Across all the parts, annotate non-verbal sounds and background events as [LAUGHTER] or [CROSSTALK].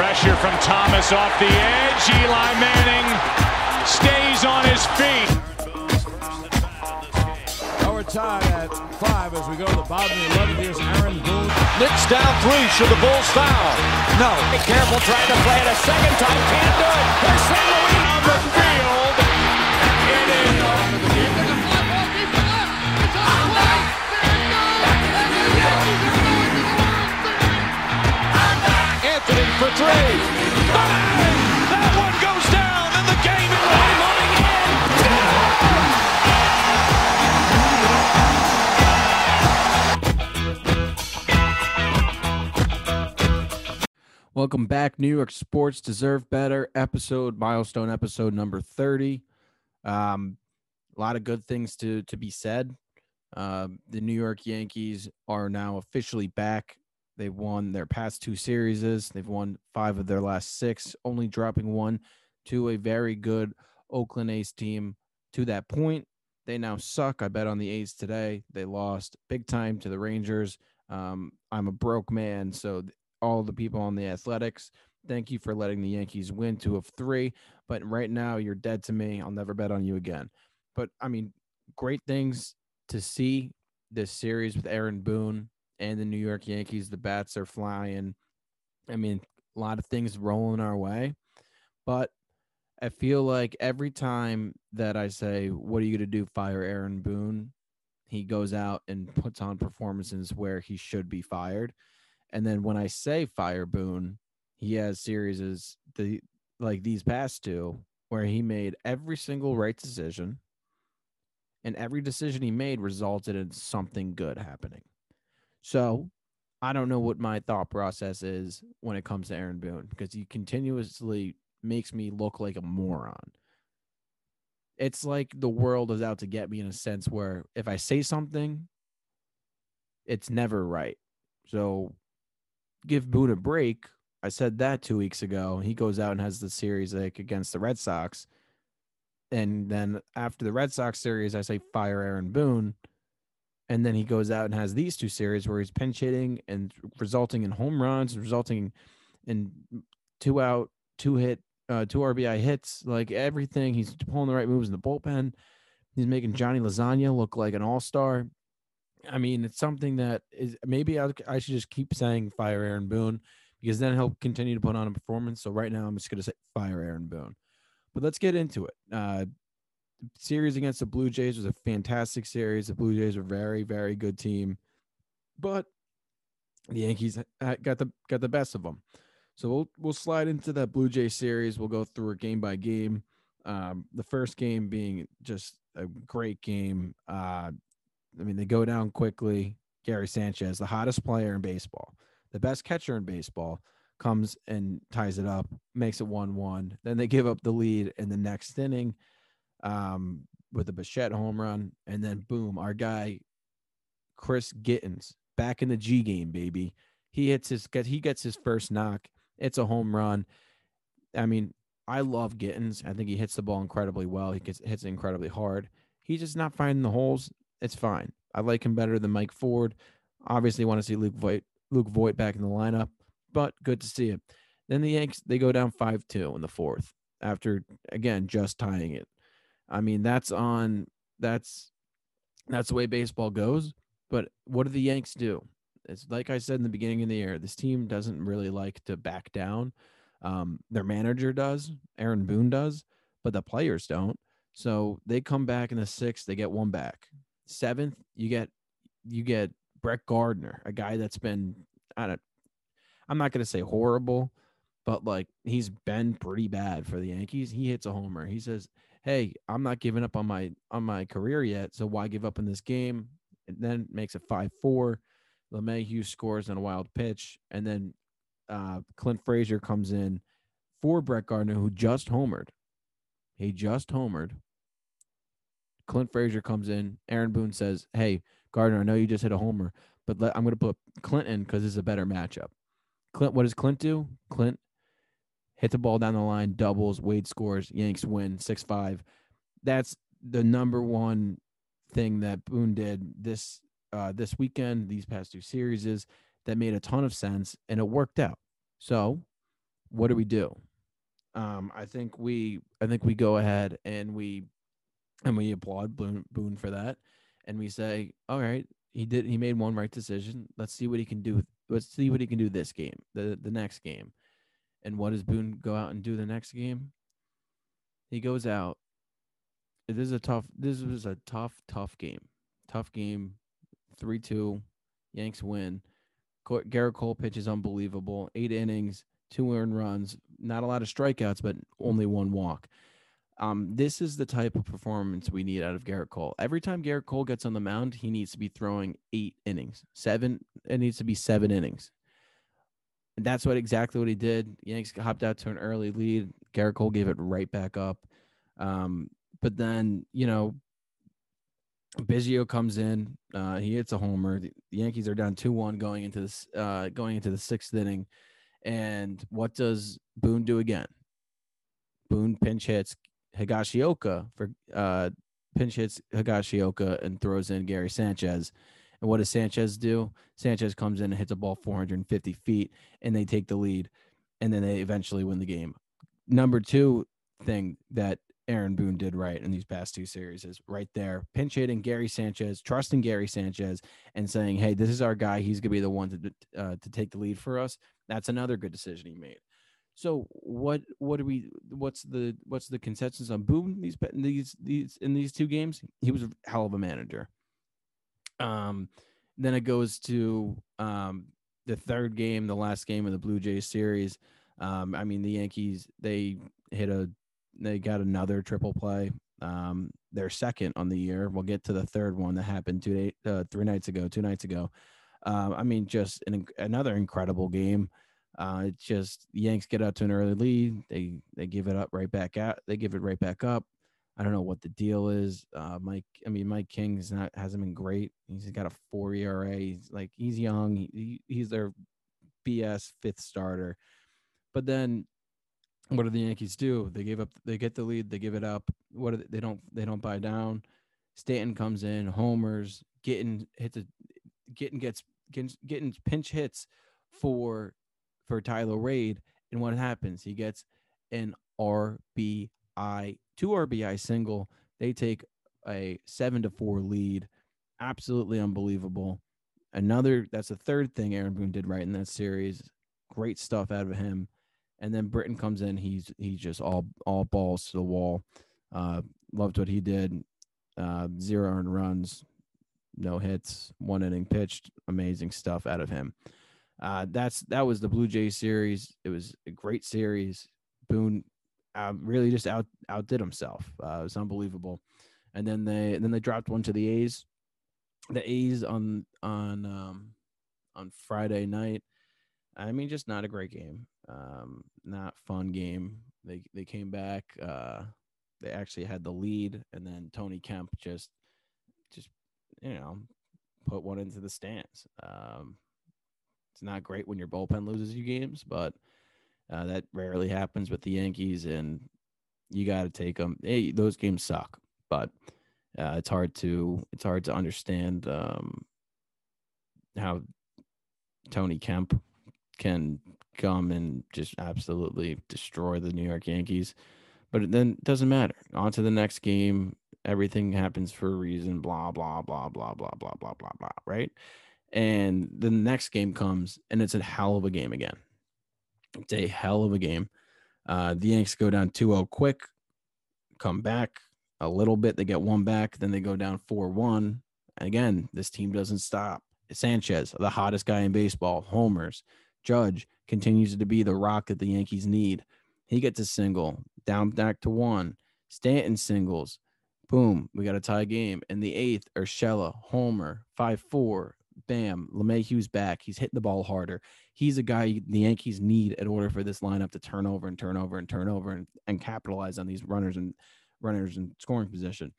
Pressure from Thomas off the edge. Eli Manning stays on his feet. Now we're tied at five as we go to the bottom of the 11th. Here's Aaron Boone. Knicks down three. Should the Bulls foul? No. Be careful trying to play it a second time. Can't do it. Here's for three. Bang! That one goes down, and the game is moving Welcome back, New York Sports Deserve Better episode, milestone episode number 30. Um, a lot of good things to to be said. Uh, the New York Yankees are now officially back. They've won their past two series. They've won five of their last six, only dropping one to a very good Oakland A's team. To that point, they now suck. I bet on the A's today. They lost big time to the Rangers. Um, I'm a broke man, so all the people on the Athletics, thank you for letting the Yankees win two of three. But right now, you're dead to me. I'll never bet on you again. But I mean, great things to see this series with Aaron Boone and the New York Yankees. The bats are flying. I mean, a lot of things rolling our way. But I feel like every time that I say, What are you going to do? Fire Aaron Boone. He goes out and puts on performances where he should be fired. And then when I say fire Boone, he has series the like these past two where he made every single right decision and every decision he made resulted in something good happening. So I don't know what my thought process is when it comes to Aaron Boone because he continuously makes me look like a moron. It's like the world is out to get me in a sense where if I say something, it's never right. So give Boone a break. I said that two weeks ago. He goes out and has the series like against the Red Sox. And then after the Red Sox series, I say fire Aaron Boone. And then he goes out and has these two series where he's pinch hitting and resulting in home runs, resulting in two out, two hit, uh, two RBI hits, like everything. He's pulling the right moves in the bullpen. He's making Johnny Lasagna look like an all star. I mean, it's something that is maybe I, I should just keep saying fire Aaron Boone because then he'll continue to put on a performance. So right now, I'm just going to say fire Aaron Boone. But let's get into it. Uh, series against the Blue Jays was a fantastic series. The Blue Jays are a very, very good team, but the Yankees got the got the best of them. So we'll we'll slide into that Blue Jay series. We'll go through it game by game. Um, the first game being just a great game. Uh, I mean, they go down quickly. Gary Sanchez, the hottest player in baseball, the best catcher in baseball, comes and ties it up, makes it 1 1. Then they give up the lead in the next inning um, with a Bichette home run. And then, boom, our guy, Chris Gittens, back in the G game, baby. He hits his, he gets his first knock. It's a home run. I mean, I love Gittens. I think he hits the ball incredibly well. He gets hits it incredibly hard. He's just not finding the holes. It's fine. I like him better than Mike Ford. Obviously, want to see Luke Voit, Luke Voit back in the lineup, but good to see it. Then the Yanks they go down five two in the fourth after again just tying it. I mean that's on that's that's the way baseball goes. But what do the Yanks do? It's like I said in the beginning of the year. This team doesn't really like to back down. Um, their manager does, Aaron Boone does, but the players don't. So they come back in the sixth, they get one back. Seventh, you get you get Brett Gardner, a guy that's been I don't I'm not gonna say horrible, but like he's been pretty bad for the Yankees. He hits a homer. He says, Hey, I'm not giving up on my on my career yet, so why give up in this game? And then makes it five four. LeMahieu scores on a wild pitch, and then uh, Clint Frazier comes in for Brett Gardner, who just homered. He just homered. Clint Frazier comes in. Aaron Boone says, "Hey, Gardner, I know you just hit a homer, but let, I'm going to put Clint in because it's a better matchup." Clint, what does Clint do? Clint hit the ball down the line, doubles, Wade scores, Yanks win six five. That's the number one thing that Boone did this uh, this weekend, these past two series is that made a ton of sense and it worked out. So what do we do? Um, I think we I think we go ahead and we and we applaud Boone, Boone for that, and we say, all right, he did he made one right decision. Let's see what he can do. Let's see what he can do this game, the the next game. And what does Boone go out and do the next game? He goes out. This is a tough. This was a tough, tough game. Tough game. Three two, Yanks win. Gerrit Cole pitches unbelievable. Eight innings, two earned runs. Not a lot of strikeouts, but only one walk. Um, this is the type of performance we need out of Gerrit Cole. Every time Gerrit Cole gets on the mound, he needs to be throwing eight innings, seven. It needs to be seven innings. And that's what exactly what he did. Yanks hopped out to an early lead. Gerrit Cole gave it right back up. Um, but then, you know, Biggio comes in. Uh, he hits a homer. The Yankees are down two one going into this uh, going into the sixth inning. And what does Boone do again? Boone pinch hits Higashioka for uh, pinch hits Higashioka and throws in Gary Sanchez. And what does Sanchez do? Sanchez comes in and hits a ball 450 feet, and they take the lead, and then they eventually win the game. Number two thing that Aaron Boone did right in these past two series is right there, pinch hitting Gary Sanchez, trusting Gary Sanchez, and saying, "Hey, this is our guy. He's gonna be the one to uh, to take the lead for us." That's another good decision he made. So what what do we what's the what's the consensus on Boone these these these in these two games? He was a hell of a manager. Um, then it goes to um the third game, the last game of the Blue Jays series. Um, I mean the Yankees they hit a they got another triple play. Um, they're second on the year. We'll get to the third one that happened two day, uh, three nights ago, two nights ago. Uh, I mean, just an, another incredible game. Uh, it's just Yanks get out to an early lead. They they give it up right back out. They give it right back up. I don't know what the deal is. Uh, Mike, I mean, Mike King is not hasn't been great. He's got a four ERA. He's like he's young. He, he's their BS fifth starter. But then, what do the Yankees do? They give up. They get the lead. They give it up. What they, they don't they don't buy down. Stanton comes in, homers, getting hits a, getting gets getting, getting pinch hits for for Tyler Wade. And what happens? He gets an RBI, two RBI single. They take a seven to four lead. Absolutely unbelievable. Another, that's the third thing Aaron Boone did right in that series. Great stuff out of him. And then Britton comes in. He's he's just all all balls to the wall. Uh, loved what he did. Uh, zero earned runs, no hits, one inning pitched. Amazing stuff out of him. Uh, that's that was the Blue Jays series. It was a great series. Boone uh, really just out outdid himself. Uh, it was unbelievable. And then they then they dropped one to the A's. The A's on on um, on Friday night. I mean, just not a great game. Um, not fun game. They they came back. Uh, they actually had the lead, and then Tony Kemp just just you know put one into the stands. Um, it's not great when your bullpen loses you games, but uh, that rarely happens with the Yankees, and you got to take them. Hey, those games suck, but uh, it's hard to it's hard to understand um, how Tony Kemp can come and just absolutely destroy the New York Yankees. But then it doesn't matter. On to the next game. Everything happens for a reason. Blah blah blah blah blah blah blah blah blah. Right. And the next game comes and it's a hell of a game again. It's a hell of a game. Uh, the Yanks go down 2 0 quick, come back a little bit. They get one back, then they go down 4 1. Again, this team doesn't stop. Sanchez, the hottest guy in baseball, homers. Judge continues to be the rock that the Yankees need. He gets a single, down back to one. Stanton singles. Boom, we got a tie game. In the eighth, Urshela, Homer, 5 4 bam, LeMahieu's back. He's hitting the ball harder. He's a guy the Yankees need in order for this lineup to turn over and turn over and turn over and, and capitalize on these runners and runners in scoring position.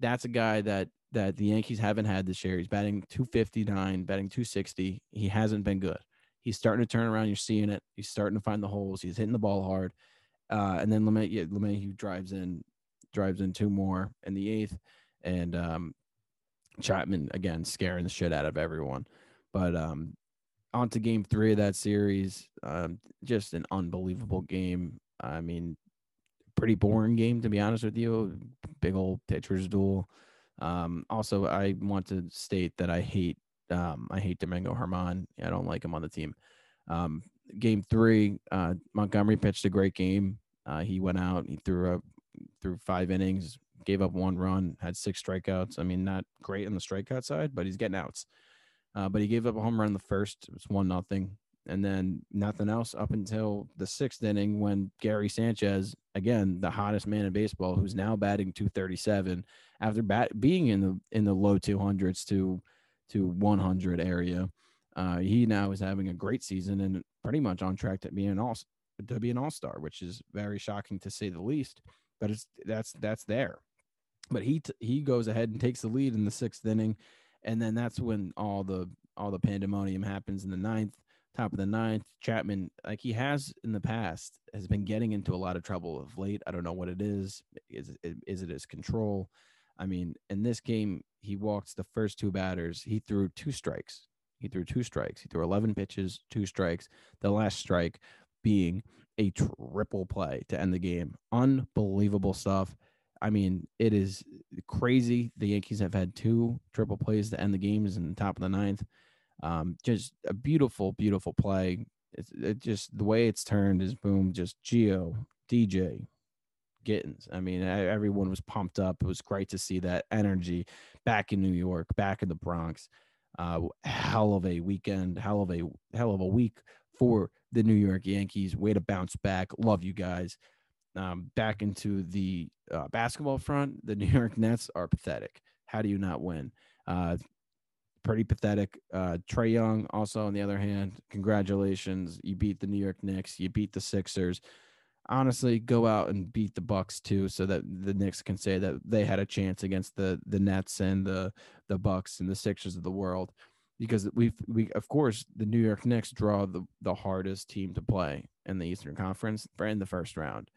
That's a guy that that the Yankees haven't had this year. He's batting 259, batting 260. He hasn't been good. He's starting to turn around. You're seeing it. He's starting to find the holes. He's hitting the ball hard. Uh, and then LeMahieu drives in, drives in two more in the eighth, and um, Chapman again scaring the shit out of everyone. But um, on to game three of that series. Um, just an unbelievable game. I mean, pretty boring game to be honest with you. Big old pitchers duel. Um, also, I want to state that I hate um, I hate Domingo Germán. I don't like him on the team. Um, game three, uh, Montgomery pitched a great game. Uh, he went out. He threw a threw five innings, gave up one run, had six strikeouts. I mean, not great on the strikeout side, but he's getting outs. Uh, but he gave up a home run in the first. It was one nothing, and then nothing else up until the sixth inning when Gary Sanchez, again the hottest man in baseball, who's now batting 237 after bat being in the in the low 200s to to 100 area. Uh, he now is having a great season and pretty much on track to be an all to be an all star, which is very shocking to say the least. But it's that's that's there. But he t- he goes ahead and takes the lead in the sixth inning, and then that's when all the all the pandemonium happens in the ninth, top of the ninth. Chapman, like he has in the past, has been getting into a lot of trouble of late. I don't know what it is. Is it, is it his control? I mean, in this game, he walked the first two batters. He threw two strikes. He threw two strikes. He threw 11 pitches, two strikes. The last strike being a triple play to end the game. Unbelievable stuff. I mean, it is crazy. The Yankees have had two triple plays to end the games in the top of the ninth. Um, just a beautiful, beautiful play. It's it just the way it's turned is boom, just Gio, DJ, Gittens. I mean, everyone was pumped up. It was great to see that energy back in New York, back in the Bronx. Uh, hell of a weekend, hell of a hell of a week for the New York Yankees. Way to bounce back. Love you guys. Um, back into the uh, basketball front, the [LAUGHS] New York Nets are pathetic. How do you not win? Uh, pretty pathetic. Uh, Trae Young, also on the other hand, congratulations. You beat the New York Knicks. You beat the Sixers honestly go out and beat the Bucks too, so that the Knicks can say that they had a chance against the the Nets and the the Bucks and the Sixers of the world. Because we we of course the New York Knicks draw the the hardest team to play in the Eastern Conference in the first round.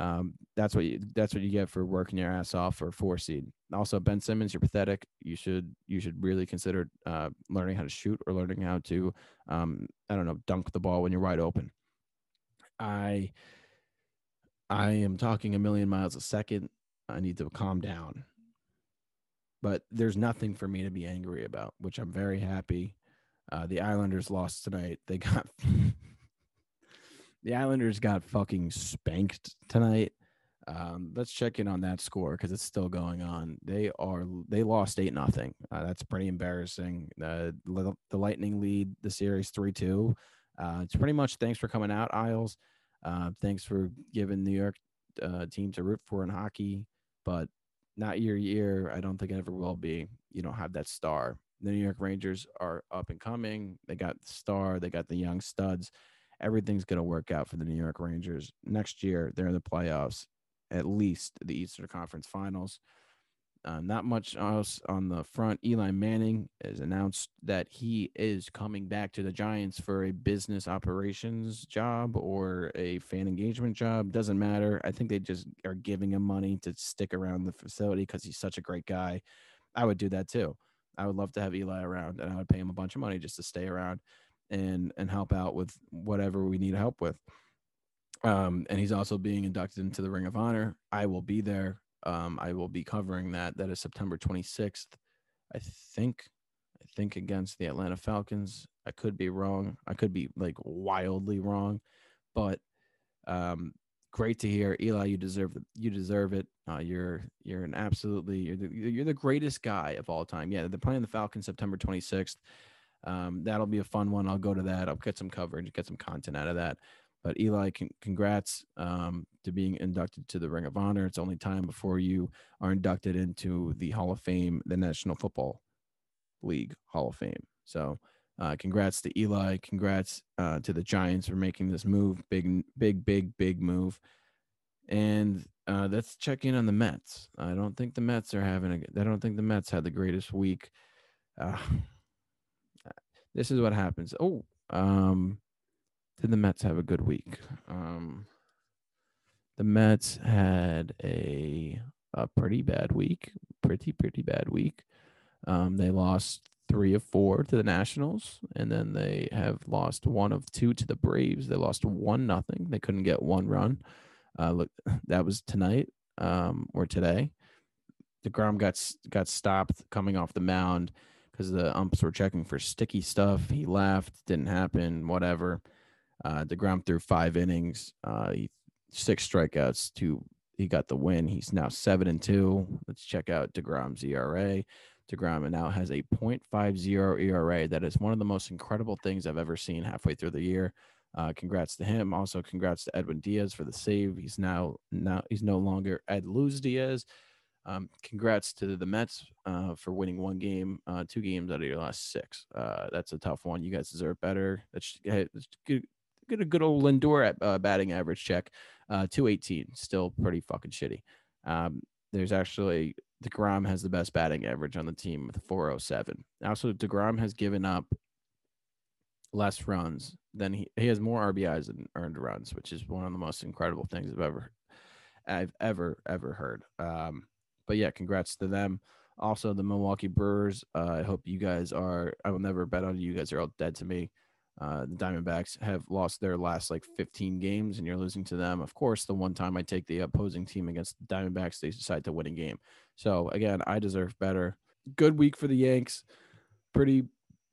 Um, that's what you that's what you get for working your ass off for four seed. Also, Ben Simmons, you're pathetic. You should you should really consider uh, learning how to shoot or learning how to um, I don't know dunk the ball when you're wide open. I I am talking a million miles a second. I need to calm down. But there's nothing for me to be angry about, which I'm very happy. Uh, the Islanders lost tonight. They got [LAUGHS] the Islanders got fucking spanked tonight. Um, let's check in on that score because it's still going on. They are they lost eight nothing. Uh, that's pretty embarrassing. Uh, the Lightning lead the series three two. Uh, it's pretty much thanks for coming out, Isles. Uh, thanks for giving New York uh, team to root for in hockey, but not your year. I don't think it ever will be. You don't have that star. The New York Rangers are up and coming. They got the star. They got the young studs. Everything's going to work out for the New York Rangers next year. They're in the playoffs, at least the Eastern Conference Finals. Uh, not much else on the front. Eli Manning has announced that he is coming back to the Giants for a business operations job or a fan engagement job. Doesn't matter. I think they just are giving him money to stick around the facility because he's such a great guy. I would do that too. I would love to have Eli around, and I would pay him a bunch of money just to stay around and and help out with whatever we need help with. Um, and he's also being inducted into the Ring of Honor. I will be there. Um, I will be covering that. That is September 26th. I think. I think against the Atlanta Falcons. I could be wrong. I could be like wildly wrong, but um, great to hear, Eli. You deserve it. You deserve it. Uh, you're you're an absolutely you're the, you're the greatest guy of all time. Yeah, they're playing the Falcons September 26th. Um, that'll be a fun one. I'll go to that. I'll get some coverage, get some content out of that. But Eli, con- congrats um, to being inducted to the Ring of Honor. It's only time before you are inducted into the Hall of Fame, the National Football League Hall of Fame. So, uh, congrats to Eli. Congrats uh, to the Giants for making this move. Big, big, big, big move. And uh, let's check in on the Mets. I don't think the Mets are having a. I don't think the Mets had the greatest week. This is what happens. Oh, um, did the Mets have a good week? Um, the Mets had a a pretty bad week, pretty pretty bad week. Um, they lost three of four to the Nationals, and then they have lost one of two to the Braves. They lost one nothing. They couldn't get one run. Uh, look, [LAUGHS] that was tonight um, or today. Degrom got got stopped coming off the mound because the umps were checking for sticky stuff. He laughed, didn't happen, whatever. Uh, Degrom threw five innings, uh, he, six strikeouts. To he got the win. He's now seven and two. Let's check out Degrom's ERA. Degrom now has a .50 ERA. That is one of the most incredible things I've ever seen halfway through the year. Uh, congrats to him. Also, congrats to Edwin Diaz for the save. He's now now he's no longer Ed Luz Diaz. Um, congrats to the Mets uh, for winning one game, uh, two games out of your last six. Uh, that's a tough one. You guys deserve better. Let's get, get a good old Lindor at uh, batting average check. Uh, 218, still pretty fucking shitty. Um, there's actually DeGrom has the best batting average on the team with 407. Also, DeGrom has given up less runs than he he has more RBIs than earned runs, which is one of the most incredible things I've ever I've ever ever heard. Um, but yeah, congrats to them. Also, the Milwaukee Brewers. Uh, I hope you guys are. I will never bet on you. You guys are all dead to me. Uh, the Diamondbacks have lost their last like 15 games, and you're losing to them. Of course, the one time I take the opposing team against the Diamondbacks, they decide to win a game. So again, I deserve better. Good week for the Yanks. Pretty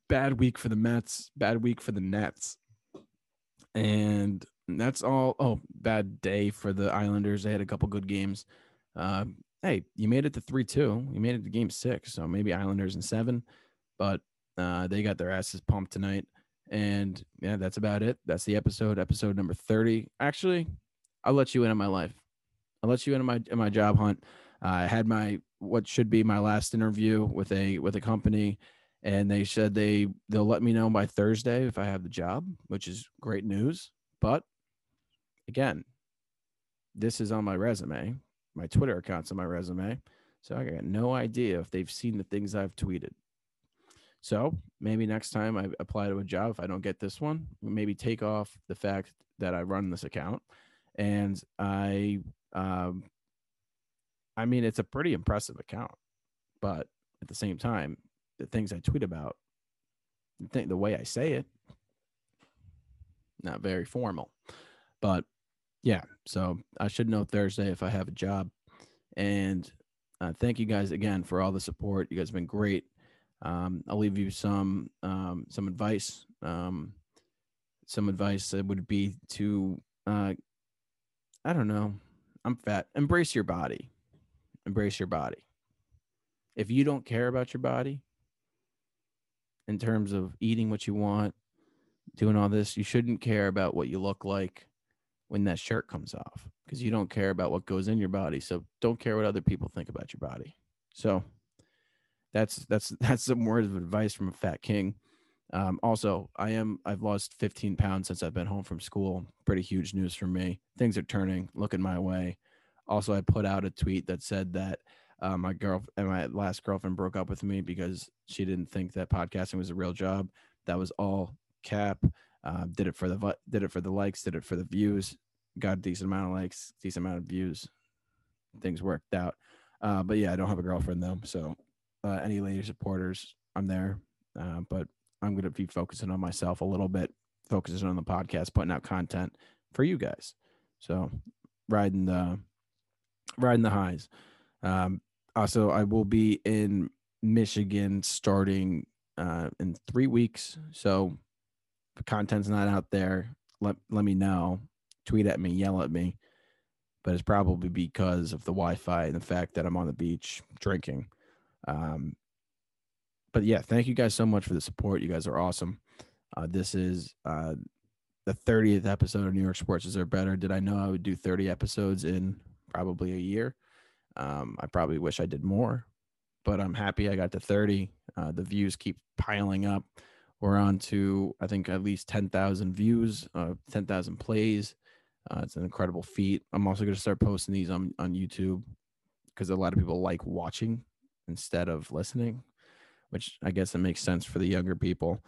bad week for the Mets. Bad week for the Nets. And that's all. Oh, bad day for the Islanders. They had a couple good games. Uh, hey, you made it to three two. You made it to game six. So maybe Islanders in seven, but uh, they got their asses pumped tonight. And yeah, that's about it. That's the episode, episode number 30. Actually, I'll let you in on my life. I'll let you in on my in my job hunt. Uh, I had my what should be my last interview with a with a company, and they said they they'll let me know by Thursday if I have the job, which is great news. But again, this is on my resume. My Twitter account's on my resume, so I got no idea if they've seen the things I've tweeted. So maybe next time I apply to a job, if I don't get this one, maybe take off the fact that I run this account. And I, um, I mean, it's a pretty impressive account, but at the same time, the things I tweet about, the, the way I say it, not very formal. But yeah, so I should know Thursday if I have a job. And uh, thank you guys again for all the support. You guys have been great. Um, I'll leave you some um, some advice. Um, some advice that would be to uh, I don't know. I'm fat. Embrace your body. Embrace your body. If you don't care about your body in terms of eating what you want, doing all this, you shouldn't care about what you look like when that shirt comes off because you don't care about what goes in your body. So don't care what other people think about your body. So that's that's [LAUGHS] that's some words of advice from a fat king. Um, also, I am I've lost 15 pounds since I've been home from school. Pretty huge news for me. Things are turning, looking my way. Also, I put out a tweet that said that uh, my girl and my last girlfriend broke up with me because she didn't think that podcasting was a real job. That was all cap. Uh, did it for the did it for the likes, did it for the views. Got a decent amount of likes, decent amount of views. Things worked out. Uh, but yeah, I don't have a girlfriend though, so uh, any lady supporters, I'm there. Uh, but I'm to be focusing on myself a little bit, focusing on the podcast, putting out content for you guys. So riding the riding the highs. Um, also, I will be in Michigan starting uh, in three weeks. So if content's not out there, let let me know. Tweet at me, yell at me. But it's probably because of the Wi-Fi and the fact that I'm on the beach drinking. Um, but yeah, thank you guys so much for the support. You guys are awesome. Uh, this is uh, the 30th episode of New York Sports Deserve Better. Did I know I would do 30 episodes in probably a year? Um, I probably wish I did more, but I'm happy I got to 30. Uh, the views keep piling up. We're on to, I think, at least 10,000 views, uh, 10,000 plays. Uh, it's an incredible feat. I'm also going to start posting these on, on YouTube because a lot of people like watching instead of listening, which I guess it makes sense for the younger people.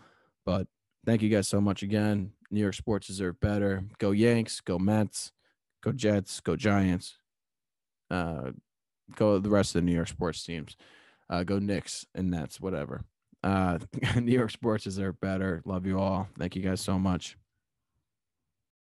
But thank you guys so much again. New York sports deserve better. Go Yanks, go Mets, go Jets, go Giants. Uh, go the rest of the New York sports teams. Uh, go Knicks and Nets, whatever. Uh, [LAUGHS] New York sports is deserve better. Love you all. Thank you guys so much.